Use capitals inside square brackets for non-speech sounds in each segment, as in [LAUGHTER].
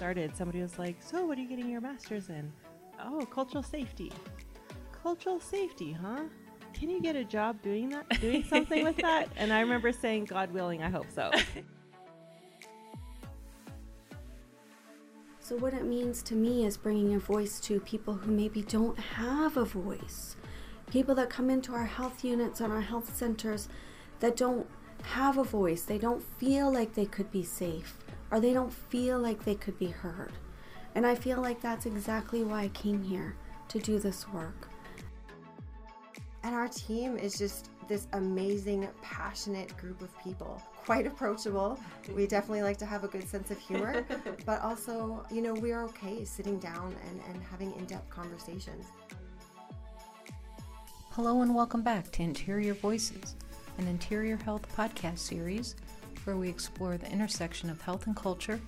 started, somebody was like, So, what are you getting your master's in? Oh, cultural safety. Cultural safety, huh? Can you get a job doing that? Doing something with that? [LAUGHS] And I remember saying, God willing, I hope so. [LAUGHS] So, what it means to me is bringing a voice to people who maybe don't have a voice. People that come into our health units and our health centers that don't have a voice, they don't feel like they could be safe, or they don't feel like they could be heard. And I feel like that's exactly why I came here to do this work. And our team is just this amazing, passionate group of people. Quite approachable. We definitely like to have a good sense of humor, [LAUGHS] but also, you know, we're okay sitting down and, and having in depth conversations. Hello, and welcome back to Interior Voices, an interior health podcast series where we explore the intersection of health and culture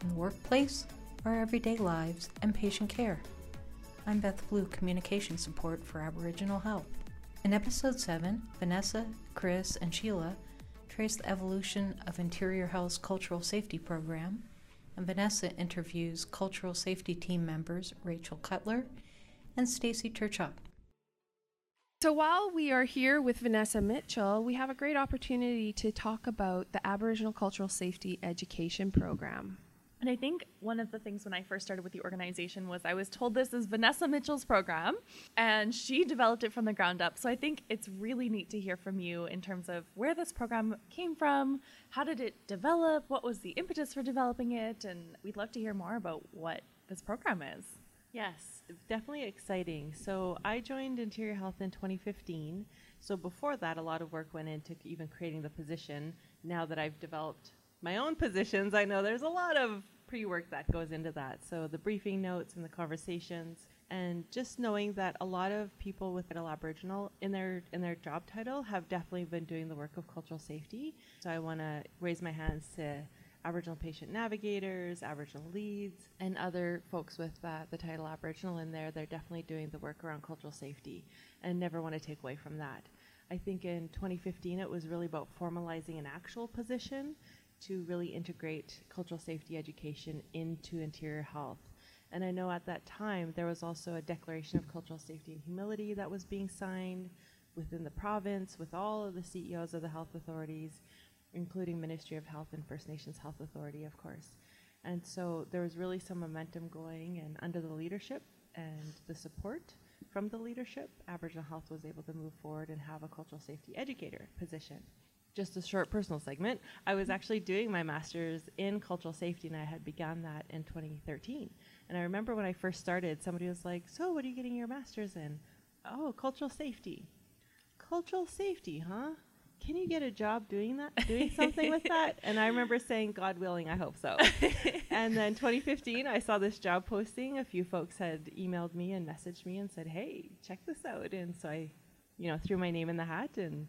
in the workplace, our everyday lives, and patient care. I'm Beth Blue, Communication Support for Aboriginal Health. In episode 7, Vanessa, Kris, and Sheila trace the evolution of Interior Health's cultural safety program, and Vanessa interviews cultural safety team members Rachel Cutler and Stacy Turchot. So while we are here with Vanessa Mitchell, we have a great opportunity to talk about the Aboriginal Cultural Safety Education Program. And I think one of the things when I first started with the organization was I was told this is Vanessa Mitchell's program, and she developed it from the ground up. So I think it's really neat to hear from you in terms of where this program came from, how did it develop, what was the impetus for developing it, and we'd love to hear more about what this program is. Yes, definitely exciting. So I joined Interior Health in 2015. So before that, a lot of work went into even creating the position. Now that I've developed my own positions, I know there's a lot of pre work that goes into that. So the briefing notes and the conversations, and just knowing that a lot of people with Aboriginal in their in their job title have definitely been doing the work of cultural safety. So I want to raise my hands to Aboriginal patient navigators, Aboriginal leads, and other folks with uh, the title Aboriginal in there. They're definitely doing the work around cultural safety, and never want to take away from that. I think in 2015 it was really about formalizing an actual position to really integrate cultural safety education into interior health. And I know at that time there was also a declaration of cultural safety and humility that was being signed within the province with all of the CEOs of the health authorities, including Ministry of Health and First Nations Health Authority, of course. And so there was really some momentum going, and under the leadership and the support from the leadership, Aboriginal Health was able to move forward and have a cultural safety educator position just a short personal segment, I was actually doing my master's in cultural safety, and I had begun that in 2013. And I remember when I first started, somebody was like, "So, what are you getting your master's in?" Oh, cultural safety. Cultural safety, huh? Can you get a job doing that, doing [LAUGHS] something with that? And I remember saying, God willing, I hope so. and then 2015, I saw this job posting. A few folks had emailed me and messaged me and said, Hey, check this out. And so I, you know, threw my name in the hat and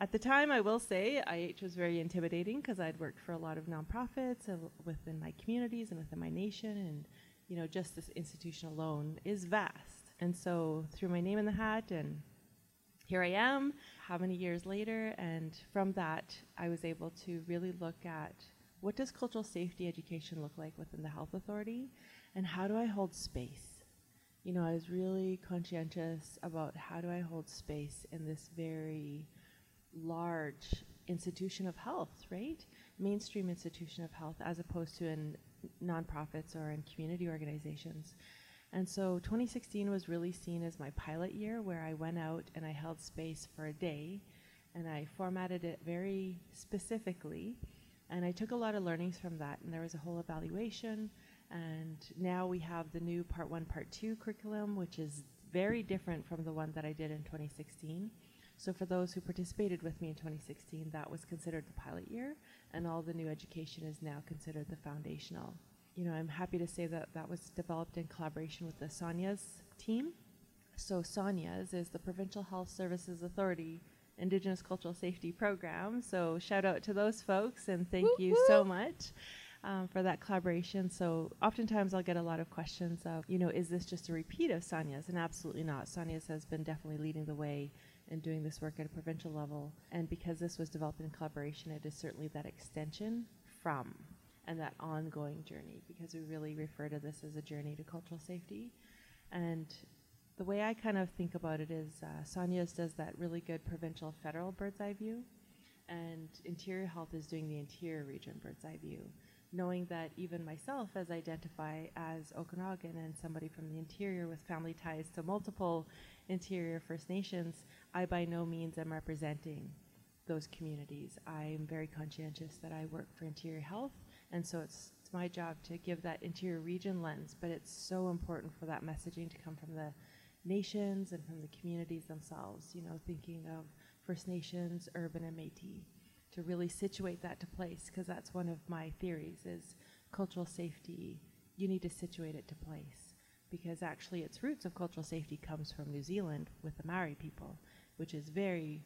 at the time, I will say IH was very intimidating because I'd worked for a lot of nonprofits uh, within my communities and within my nation, and you know, just this institution alone is vast. And so, threw my name in the hat, and here I am. How many years later? And from that, I was able to really look at what does cultural safety education look like within the health authority, and how do I hold space? You know, I was really conscientious about how do I hold space in this very large institution of health, right? Mainstream institution of health, as opposed to in nonprofits or in community organizations. And so 2016 was really seen as my pilot year where I went out and I held space for a day and I formatted it very specifically. And I took a lot of learnings from that. And there was a whole evaluation. And now we have the new Part 1, Part 2 curriculum, which is very different from the one that I did in 2016. So for those who participated with me in 2016, that was considered the pilot year, and all the new education is now considered the foundational. You know, I'm happy to say that that was developed in collaboration with the SANYAS team. So SANYAS is the Provincial Health Services Authority Indigenous Cultural Safety Program. So shout out to those folks and thank you so much. Um, for that collaboration. So oftentimes I'll get a lot of questions of, you know, is this just a repeat of SANYAS? And absolutely not. SANYAS has been definitely leading the way in doing this work at a provincial level. And because this was developed in collaboration, it is certainly that extension from. And that ongoing journey because we really refer to this as a journey to cultural safety. And the way I kind of think about it is uh, SANYAS does that really good provincial federal bird's eye view, and Interior Health is doing the interior region bird's eye view knowing that even myself, as I identify as Okanagan and somebody from the interior with family ties to multiple interior First Nations, I by no means am representing those communities. I am very conscientious that I work for Interior Health, and so it's, it's my job to give that interior region lens, but it's so important for that messaging to come from the nations and from the communities themselves, you know, thinking of First Nations, urban, and Métis to really situate that to place because that's one of my theories is cultural safety. You need to situate it to place because actually its roots of cultural safety comes from New Zealand with the Maori people which is very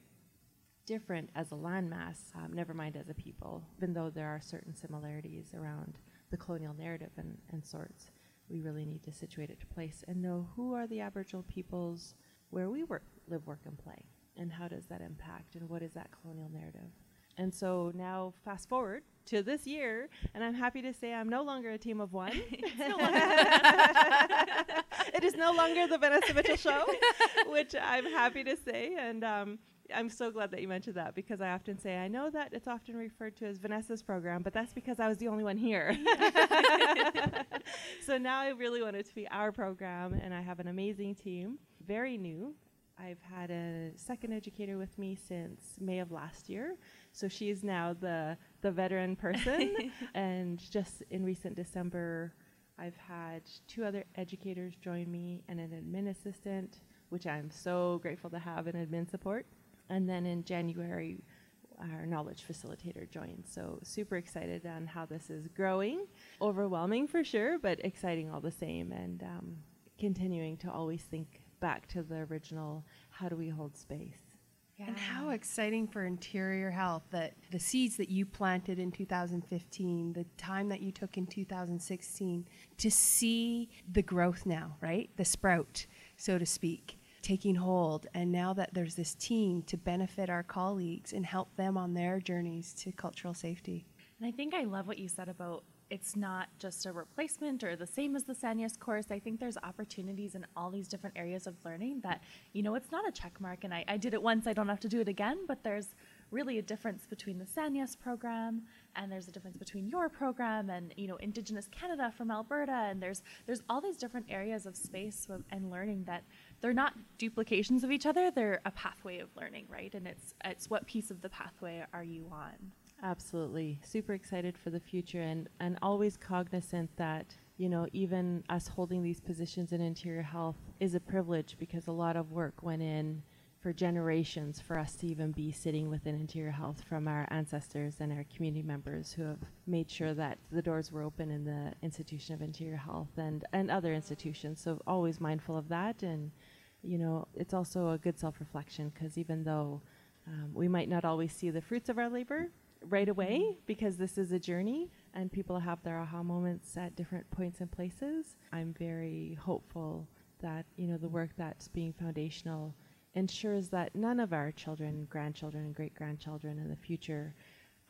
different as a landmass um, never mind as a people even though there are certain similarities around the colonial narrative and, and sorts we really need to situate it to place and know who are the aboriginal peoples where we work live work and play and how does that impact and what is that colonial narrative and so now, fast forward to this year, and I'm happy to say I'm no longer a team of one. [LAUGHS] [LAUGHS] it is no longer the Vanessa Mitchell show, [LAUGHS] which I'm happy to say. And um, I'm so glad that you mentioned that because I often say I know that it's often referred to as Vanessa's program, but that's because I was the only one here. [LAUGHS] [LAUGHS] so now I really want it to be our program, and I have an amazing team, very new. I've had a second educator with me since May of last year. So she's now the the veteran person. [LAUGHS] and just in recent December, I've had two other educators join me and an admin assistant, which I'm so grateful to have an admin support. And then in January, our knowledge facilitator joined. So super excited on how this is growing. Overwhelming for sure, but exciting all the same. And um, continuing to always think back to the original how do we hold space? Yeah. And how exciting for interior health that the seeds that you planted in 2015, the time that you took in 2016, to see the growth now, right? The sprout, so to speak, taking hold. And now that there's this team to benefit our colleagues and help them on their journeys to cultural safety. And I think I love what you said about it's not just a replacement or the same as the SANYAS course. I think there's opportunities in all these different areas of learning that, you know, it's not a check mark and I, I did it once, I don't have to do it again, but there's really a difference between the SANYAS program and there's a difference between your program and, you know, Indigenous Canada from Alberta and there's there's all these different areas of space and learning that they're not duplications of each other, they're a pathway of learning, right? And it's it's what piece of the pathway are you on? Absolutely. Super excited for the future and, and always cognizant that, you know, even us holding these positions in interior health is a privilege because a lot of work went in for generations for us to even be sitting within interior health from our ancestors and our community members who have made sure that the doors were open in the institution of interior health and, and other institutions. So always mindful of that. And, you know, it's also a good self-reflection because even though um, we might not always see the fruits of our labor, right away mm-hmm. because this is a journey and people have their aha moments at different points and places. I'm very hopeful that you know the work that's being foundational ensures that none of our children, grandchildren, and great grandchildren in the future,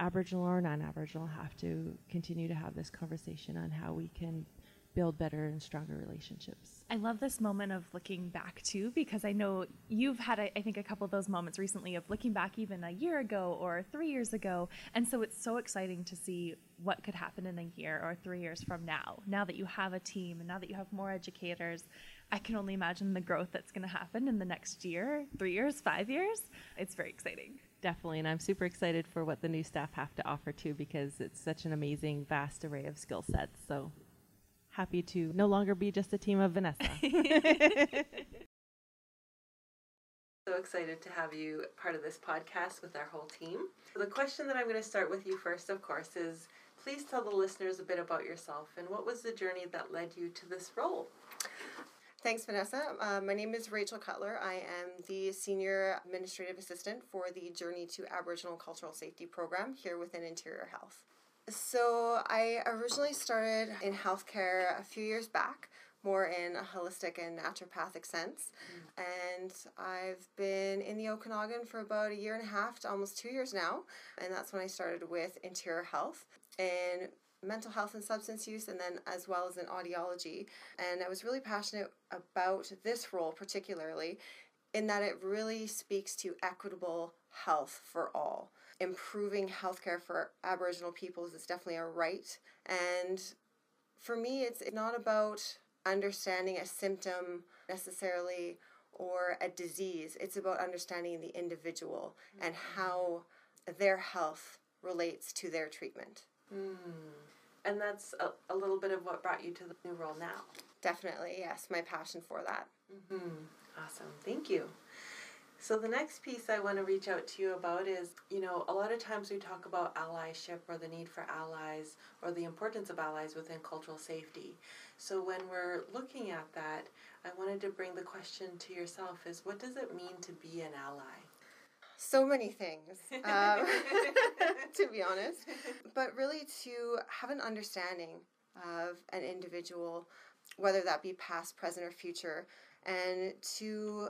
Aboriginal or non Aboriginal, have to continue to have this conversation on how we can build better and stronger relationships. I love this moment of looking back too, because I know you've had, I think, a couple of those moments recently of looking back even a year ago or three years ago. And so it's so exciting to see what could happen in a year or three years from now. Now that you have a team and now that you have more educators, I can only imagine the growth that's going to happen in the next year, three years, five years. It's very exciting. Definitely, and I'm super excited for what the new staff have to offer too, because it's such an amazing, vast array of skill sets. So happy to no longer be just a team of Vanessa. [LAUGHS] so excited to have you part of this podcast with our whole team. So the question that I'm going to start with you first, of course, is please tell the listeners a bit about yourself and what was the journey that led you to this role? Thanks, Vanessa. Uh, my name is Rachel Cutler. I am the Senior Administrative Assistant for the Journey to Aboriginal Cultural Safety program here within Interior Health. So I originally started in healthcare a few years back, more in a holistic and naturopathic sense. Mm. And I've been in the Okanagan for about a year and a half to almost two years now. And that's when I started with interior health. And mental health and substance use, and then as well as in audiology. And I was really passionate about this role, particularly in that it really speaks to equitable health for all. Improving healthcare for Aboriginal peoples is definitely a right. And for me, it's not about understanding a symptom necessarily or a disease. It's about understanding the individual and mm-hmm. how their health relates to their treatment. Hmm. And that's a, a little bit of what brought you to the new role now. Definitely, yes, my passion for that. Mm-hmm. Awesome. Thank you. So the next piece I want to reach out to you about is, you know, a lot of times we talk about allyship or the need for allies or the importance of allies within cultural safety. So when we're looking at that, I wanted to bring the question to yourself is what does it mean to be an ally? so many things, um, [LAUGHS] to be honest. But really, to have an understanding of an individual, whether that be past, present, or future, and to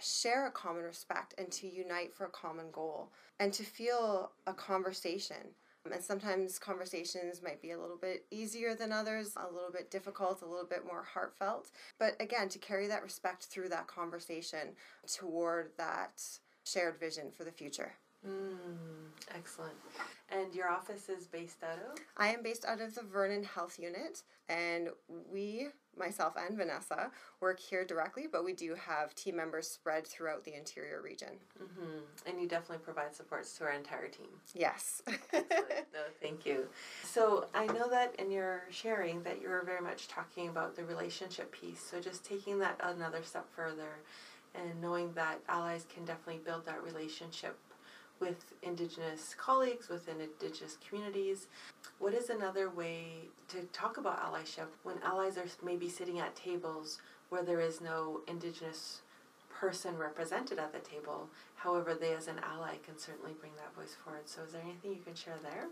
share a common respect and to unite for a common goal and to feel a conversation. And sometimes conversations might be a little bit easier than others, a little bit difficult, a little bit more heartfelt. But again, to carry that respect through that conversation toward that shared vision for the future. Mm, excellent. And your office is based out of? I am based out of the Vernon Health Unit, and we, myself and Vanessa, work here directly, but we do have team members spread throughout the interior region. Mm-hmm. And you definitely provide supports to our entire team. Yes. [LAUGHS] Excellent. no, thank you. So I know that in your sharing that you were very much talking about the relationship piece. So just taking that another step further and knowing that allies can definitely build that relationship with indigenous colleagues within indigenous communities. What is another way to talk about allyship when allies are maybe sitting at tables where there is no indigenous person represented at the table. However, they as an ally can certainly bring that voice forward. So, is there anything you can share there?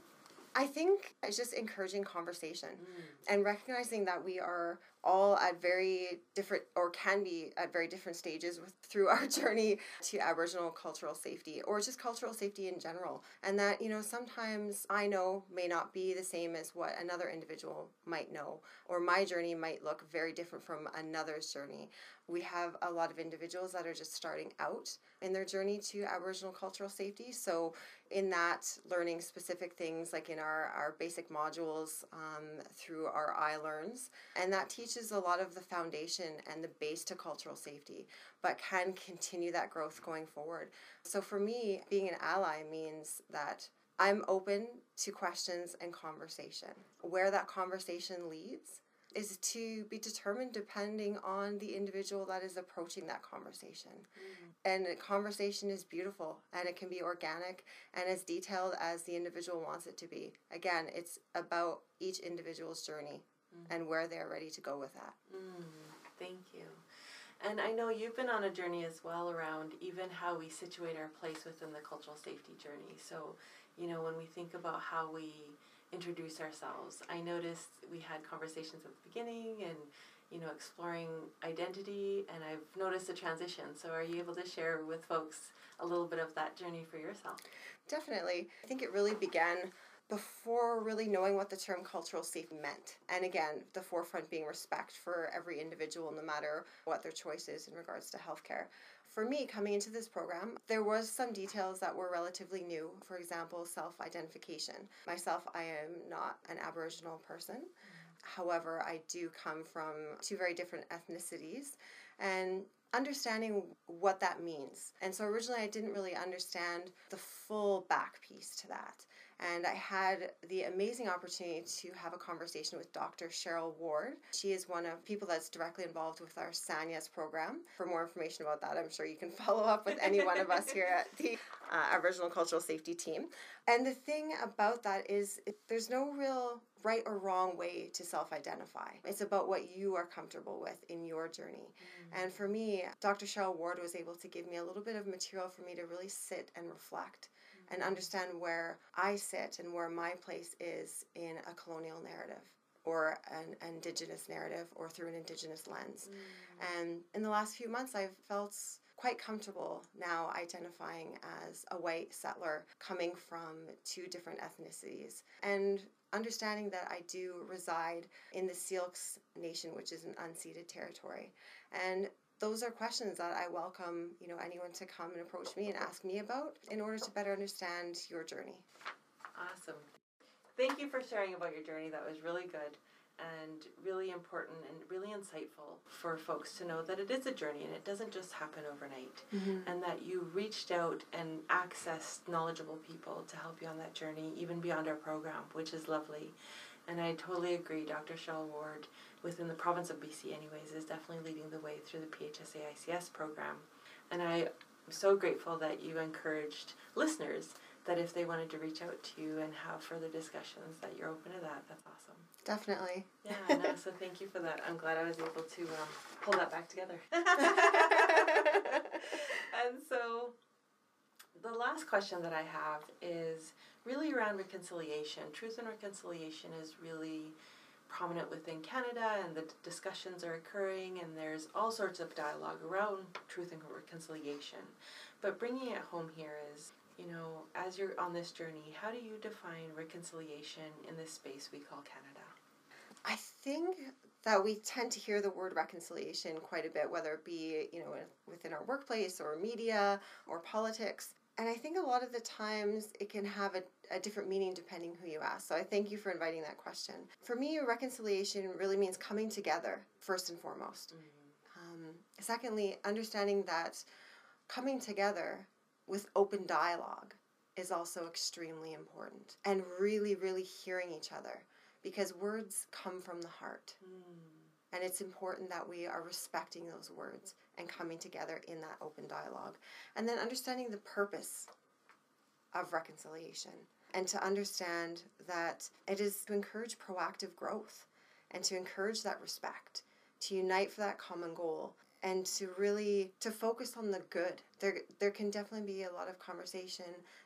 I think it's just encouraging conversation mm. and recognizing that we are all at very different or can be at very different stages with, through [LAUGHS] our journey to Aboriginal cultural safety or just cultural safety in general. And that, you know, sometimes I know may not be the same as what another individual might know, or my journey might look very different from another's journey. We have a lot of individuals that are just starting out in their journey to Aboriginal cultural safety. So, in that, learning specific things like in our, our basic modules um, through our iLearns, and that teaches a lot of the foundation and the base to cultural safety, but can continue that growth going forward. So, for me, being an ally means that I'm open to questions and conversation. Where that conversation leads is to be determined depending on the individual that is approaching that conversation. Mm-hmm. And a conversation is beautiful and it can be organic and as detailed as the individual wants it to be. Again, it's about each individual's journey Mm-hmm. and where they're ready to go with that. Mm-hmm. Thank you. And I know you've been on a journey as well around even how we situate our place within the cultural safety journey. So, you know, when we think about how we introduce ourselves, I noticed we had conversations at the beginning and, you know, exploring identity, and I've noticed a transition. So, are you able to share with folks a little bit of that journey for yourself? Definitely. I think it really began before really knowing what the term cultural safety meant. And again, the forefront being respect for every individual, no matter what their choice is in regards to healthcare. For me, coming into this program, there was some details that were relatively new. For example, self identification. Myself, I am not an Aboriginal person. However, I do come from two very different ethnicities. And understanding what that means. And so originally I didn't really understand the full back piece to that. And I had the amazing opportunity to have a conversation with Dr. Cheryl Ward. She is one of people that's directly involved with our SANYAS program. For more information about that, I'm sure you can [LAUGHS] follow up with any one of us here at the uh, Aboriginal Cultural Safety Team. And the thing about that is it, there's no real right or wrong way to self identify. It's about what you are comfortable with in your journey. And for me, Dr. Cheryl Ward was able to give me a little bit of material for me to really sit and reflect and understand where I sit and where my place is in a colonial narrative or an indigenous narrative or through an indigenous lens. Mm. And in the last few months, I've felt quite comfortable now identifying as a white settler coming from two different ethnicities. And understanding that I do reside in the Syilx Nation, which is an unceded territory. And those are questions that I welcome, you know, anyone to come and approach me and ask me about in order to better understand your journey. Awesome. Thank you for sharing about your journey. That was really good and really important and really insightful for folks to know that it is a journey and it doesn't just happen overnight. Mm-hmm. And that you reached out and accessed knowledgeable people to help you on that journey even beyond our program which is lovely. And i totally agree dr Cheryl ward within the province of bc anyways is definitely leading the way through the phsa ics program. And i'm so grateful that you encouraged listeners that if they wanted to reach out to you and have further discussions that you're open to that that's awesome Definitely. yeah, [LAUGHS] no, so thank you for that. I'm glad I was able to um, pull that back together. [LAUGHS] [LAUGHS] and so, the last question that I have is really around reconciliation. Truth and reconciliation is really prominent within Canada, and the discussions are occurring, and there's all sorts of dialogue around truth and reconciliation. But bringing it home here is you know, as you're on this journey, how do you define reconciliation in this space we call Canada? I think that we tend to hear the word reconciliation quite a bit, whether it be, you know, within our workplace or media or politics. And I think a lot of the times it can have a, a different meaning depending who you ask. So I thank you for inviting that question. For me, reconciliation really means coming together, first and foremost. Um, secondly, understanding that coming together with open dialogue is also extremely important and really, really hearing each other because words come from the heart. Hmm. And it's important that we are respecting those words and coming together in that open dialogue. And then understanding the purpose of reconciliation and to understand that it is to encourage proactive growth and to encourage that respect, to unite for that common goal and to really to focus on the good. There there can definitely be a lot of conversation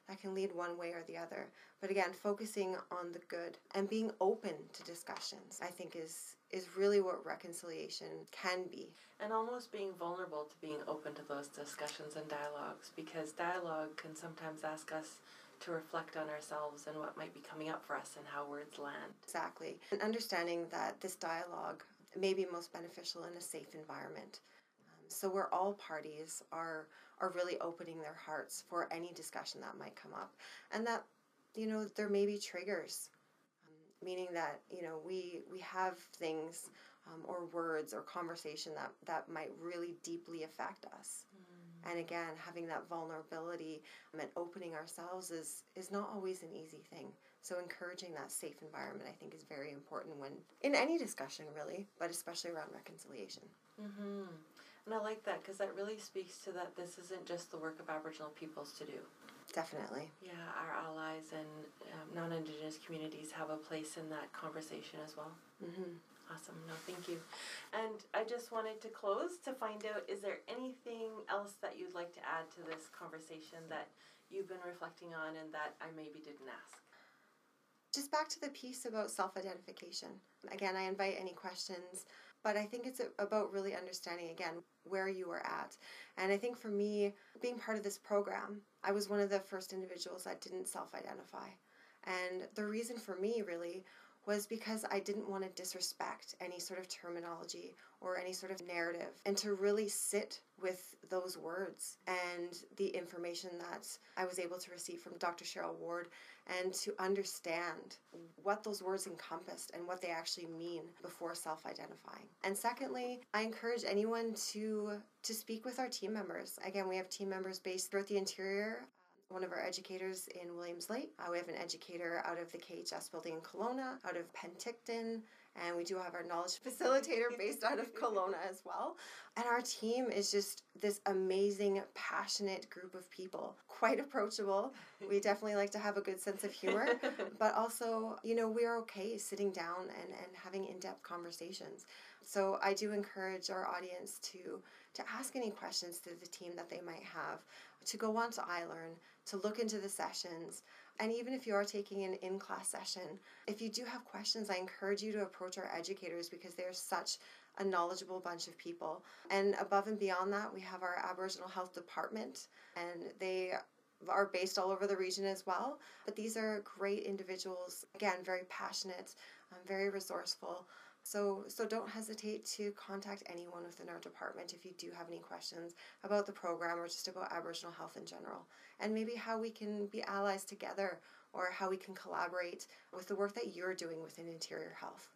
that can lead one way or the other. But again focusing on the good and being open to discussions i think is is really what reconciliation can be. And almost being vulnerable to being open to those discussions and dialogues because dialogue can sometimes ask us to reflect on ourselves and what might be coming up for us and how words land. Exactly. And understanding that this dialogue may be most beneficial in a safe environment so where all parties are are really opening their hearts for any discussion that might come up, and that you know there may be triggers, um, meaning that you know we we have things um, or words or conversation that that might really deeply affect us. Mm. And again, having that vulnerability and opening ourselves is is not always an easy thing. So encouraging that safe environment, I think, is very important when in any discussion, really, but especially around reconciliation. Mm-hmm. And I like that because that really speaks to that this isn't just the work of Aboriginal peoples to do. Definitely. Yeah, our allies and um, non Indigenous communities have a place in that conversation as well. Mm-hmm. Awesome. No, thank you. And I just wanted to close to find out is there anything else that you'd like to add to this conversation that you've been reflecting on and that I maybe didn't ask? Just back to the piece about self identification. Again, I invite any questions but I think it's about really understanding again where you are at. And I think for me, being part of this program, I was one of the first individuals that didn't self identify. And the reason for me really was because I didn't want to disrespect any sort of terminology or any sort of narrative and to really sit with those words and the information that I was able to receive from Dr. Cheryl Ward and to understand what those words encompassed and what they actually mean before self-identifying. And secondly, I encourage anyone to to speak with our team members. Again, we have team members based throughout the interior one of our educators in Williams Lake. Uh, we have an educator out of the KHS building in Kelowna, out of Penticton, and we do have our knowledge [LAUGHS] facilitator based out of Kelowna as well. And our team is just this amazing, passionate group of people, quite approachable. We [LAUGHS] definitely like to have a good sense of humor, [LAUGHS] but also, you know, we're okay sitting down and, and having in depth conversations. So I do encourage our audience to to ask any questions to the team that they might have, to go on to iLearn, to look into the sessions, and even if you are taking an in class session, if you do have questions, I encourage you to approach our educators because they are such a knowledgeable bunch of people. And above and beyond that, we have our Aboriginal Health Department, and they are based all over the region as well. But these are great individuals, again, very passionate, um, very resourceful. So, so don't hesitate to contact anyone within our department if you do have any questions about the program or just about Aboriginal health in general, and maybe how we can be allies together or how we can collaborate with the work that you're doing within interior health.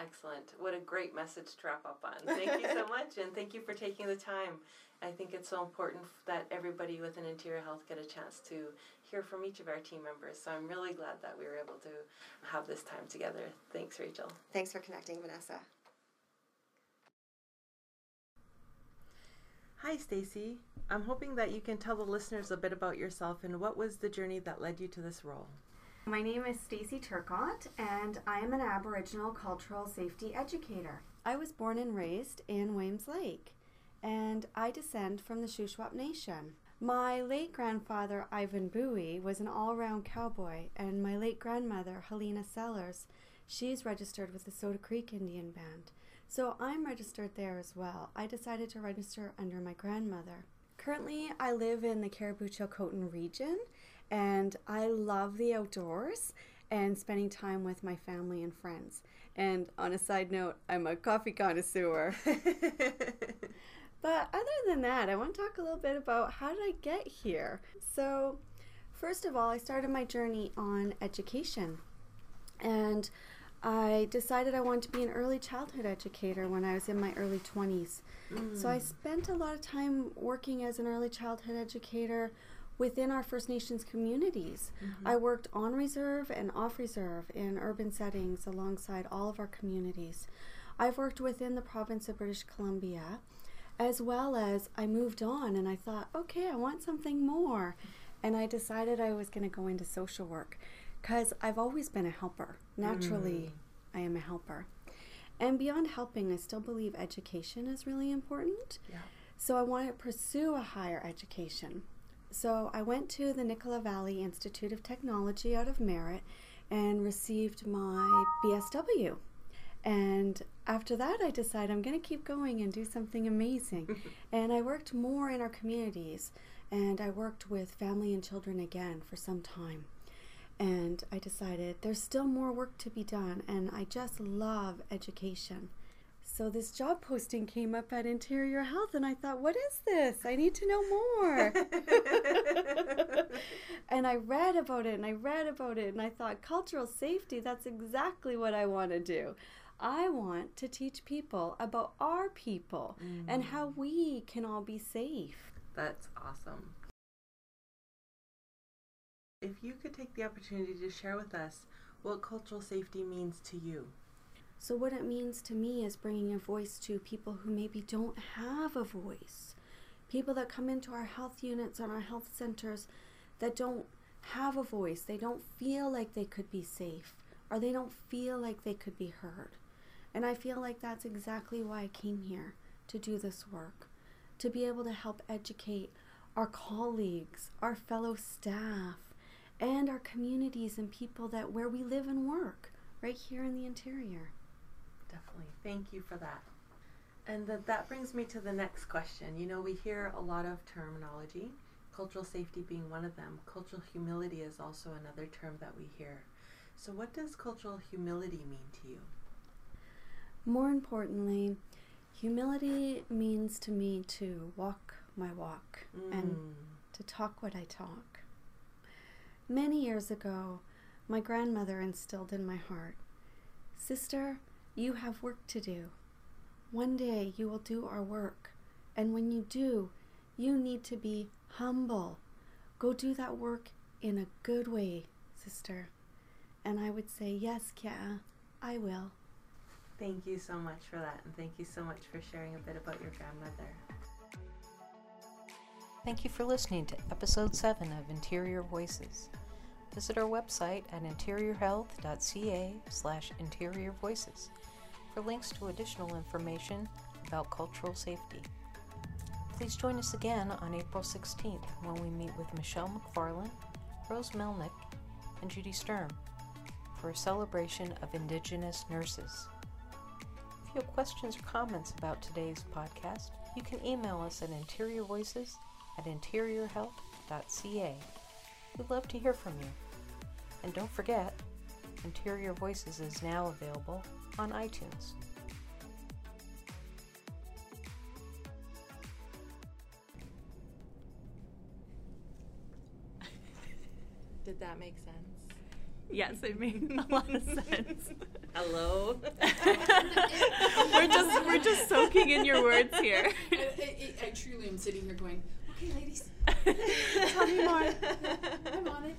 Excellent. What a great message to wrap up on. Thank you so [LAUGHS] much, and thank you for taking the time. I think it's so important that everybody within Interior Health get a chance to hear from each of our team members. So I'm really glad that we were able to have this time together. Thanks, Rachel. Thanks for connecting, Vanessa. Hi, Stacy. I'm hoping that you can tell the listeners a bit about yourself and what was the journey that led you to this role. My name is Stacy Turchot, and I am an Aboriginal cultural safety educator. I was born and raised in Williams Lake, and I descend from the Shuswap Nation. My late grandfather, Ivan Bowie, was an all round cowboy, and my late grandmother, Helena Sellers, she's registered with the Soda Creek Indian Band. So I'm registered there as well. I decided to register under my grandmother. Currently, I live in the Cariboo Chilcotin region, and I love the outdoors and spending time with my family and friends. And on a side note, I'm a coffee connoisseur. [LAUGHS] but other than that, I want to talk a little bit about how did I get here. So, first of all, I started my journey on education. And I decided I wanted to be an early childhood educator when I was in my early 20s. Mm. So I spent a lot of time working as an early childhood educator within our First Nations communities. Mm-hmm. I worked on reserve and off reserve in urban settings alongside all of our communities. I've worked within the province of British Columbia as well as I moved on and I thought, okay, I want something more. And I decided I was going to go into social work because I've always been a helper. Naturally, mm. I am a helper. And beyond helping, I still believe education is really important. Yeah. So I want to pursue a higher education. So I went to the Nicola Valley Institute of Technology out of Merritt and received my BSW. And after that, I decided I'm going to keep going and do something amazing. [LAUGHS] and I worked more in our communities, and I worked with family and children again for some time. And I decided there's still more work to be done, and I just love education. So this job posting came up at Interior Health, and I thought, what is this? I need to know more. [LAUGHS] and I read about it, and I read about it, and I thought, cultural safety, that's exactly what I want to do. I want to teach people about our people mm. and how mm. we can all be safe. That's awesome. If you could take the opportunity to share with us what cultural safety means to you. So, what it means to me is bringing a voice to people who maybe don't have a voice. People that come into our health units and our health centers that don't have a voice, they don't feel like they could be safe, or they don't feel like they could be heard. And I feel like that's exactly why I came here to do this work, to be able to help educate our colleagues, our fellow staff, and our communities and people that where we live and work right here in the interior. Definitely. Thank you for that. And that, that brings me to the next question. You know, we hear a lot of terminology, cultural safety being one of them. Cultural humility is also another term that we hear. So, what does cultural humility mean to you? More importantly, humility means to me to walk my walk mm. and to talk what I talk. Many years ago, my grandmother instilled in my heart Sister, you have work to do. One day you will do our work, and when you do, you need to be humble. Go do that work in a good way, sister. And I would say, Yes, Kia, I will. Thank you so much for that, and thank you so much for sharing a bit about your grandmother. Thank you for listening to episode 7 of Interior Voices. Visit our website at interiorhealth.ca slash interiorvoices for links to additional information about cultural safety. Please join us again on April 16th when we meet with Michelle McFarland, Rose Melnick, and Judy Sturm for a celebration of Indigenous nurses. You have questions or comments about today's podcast, you can email us at interiorvoices at interiorhealth.ca. We'd love to hear from you. And don't forget, Interior Voices is now available on iTunes. [LAUGHS] Did that make sense? Yes, it made a lot of [LAUGHS] sense. Hello. [LAUGHS] we're just we're just soaking in your words here. I, I, I truly am sitting here going, okay, ladies, [LAUGHS] Tell me more. [LAUGHS] I'm on it.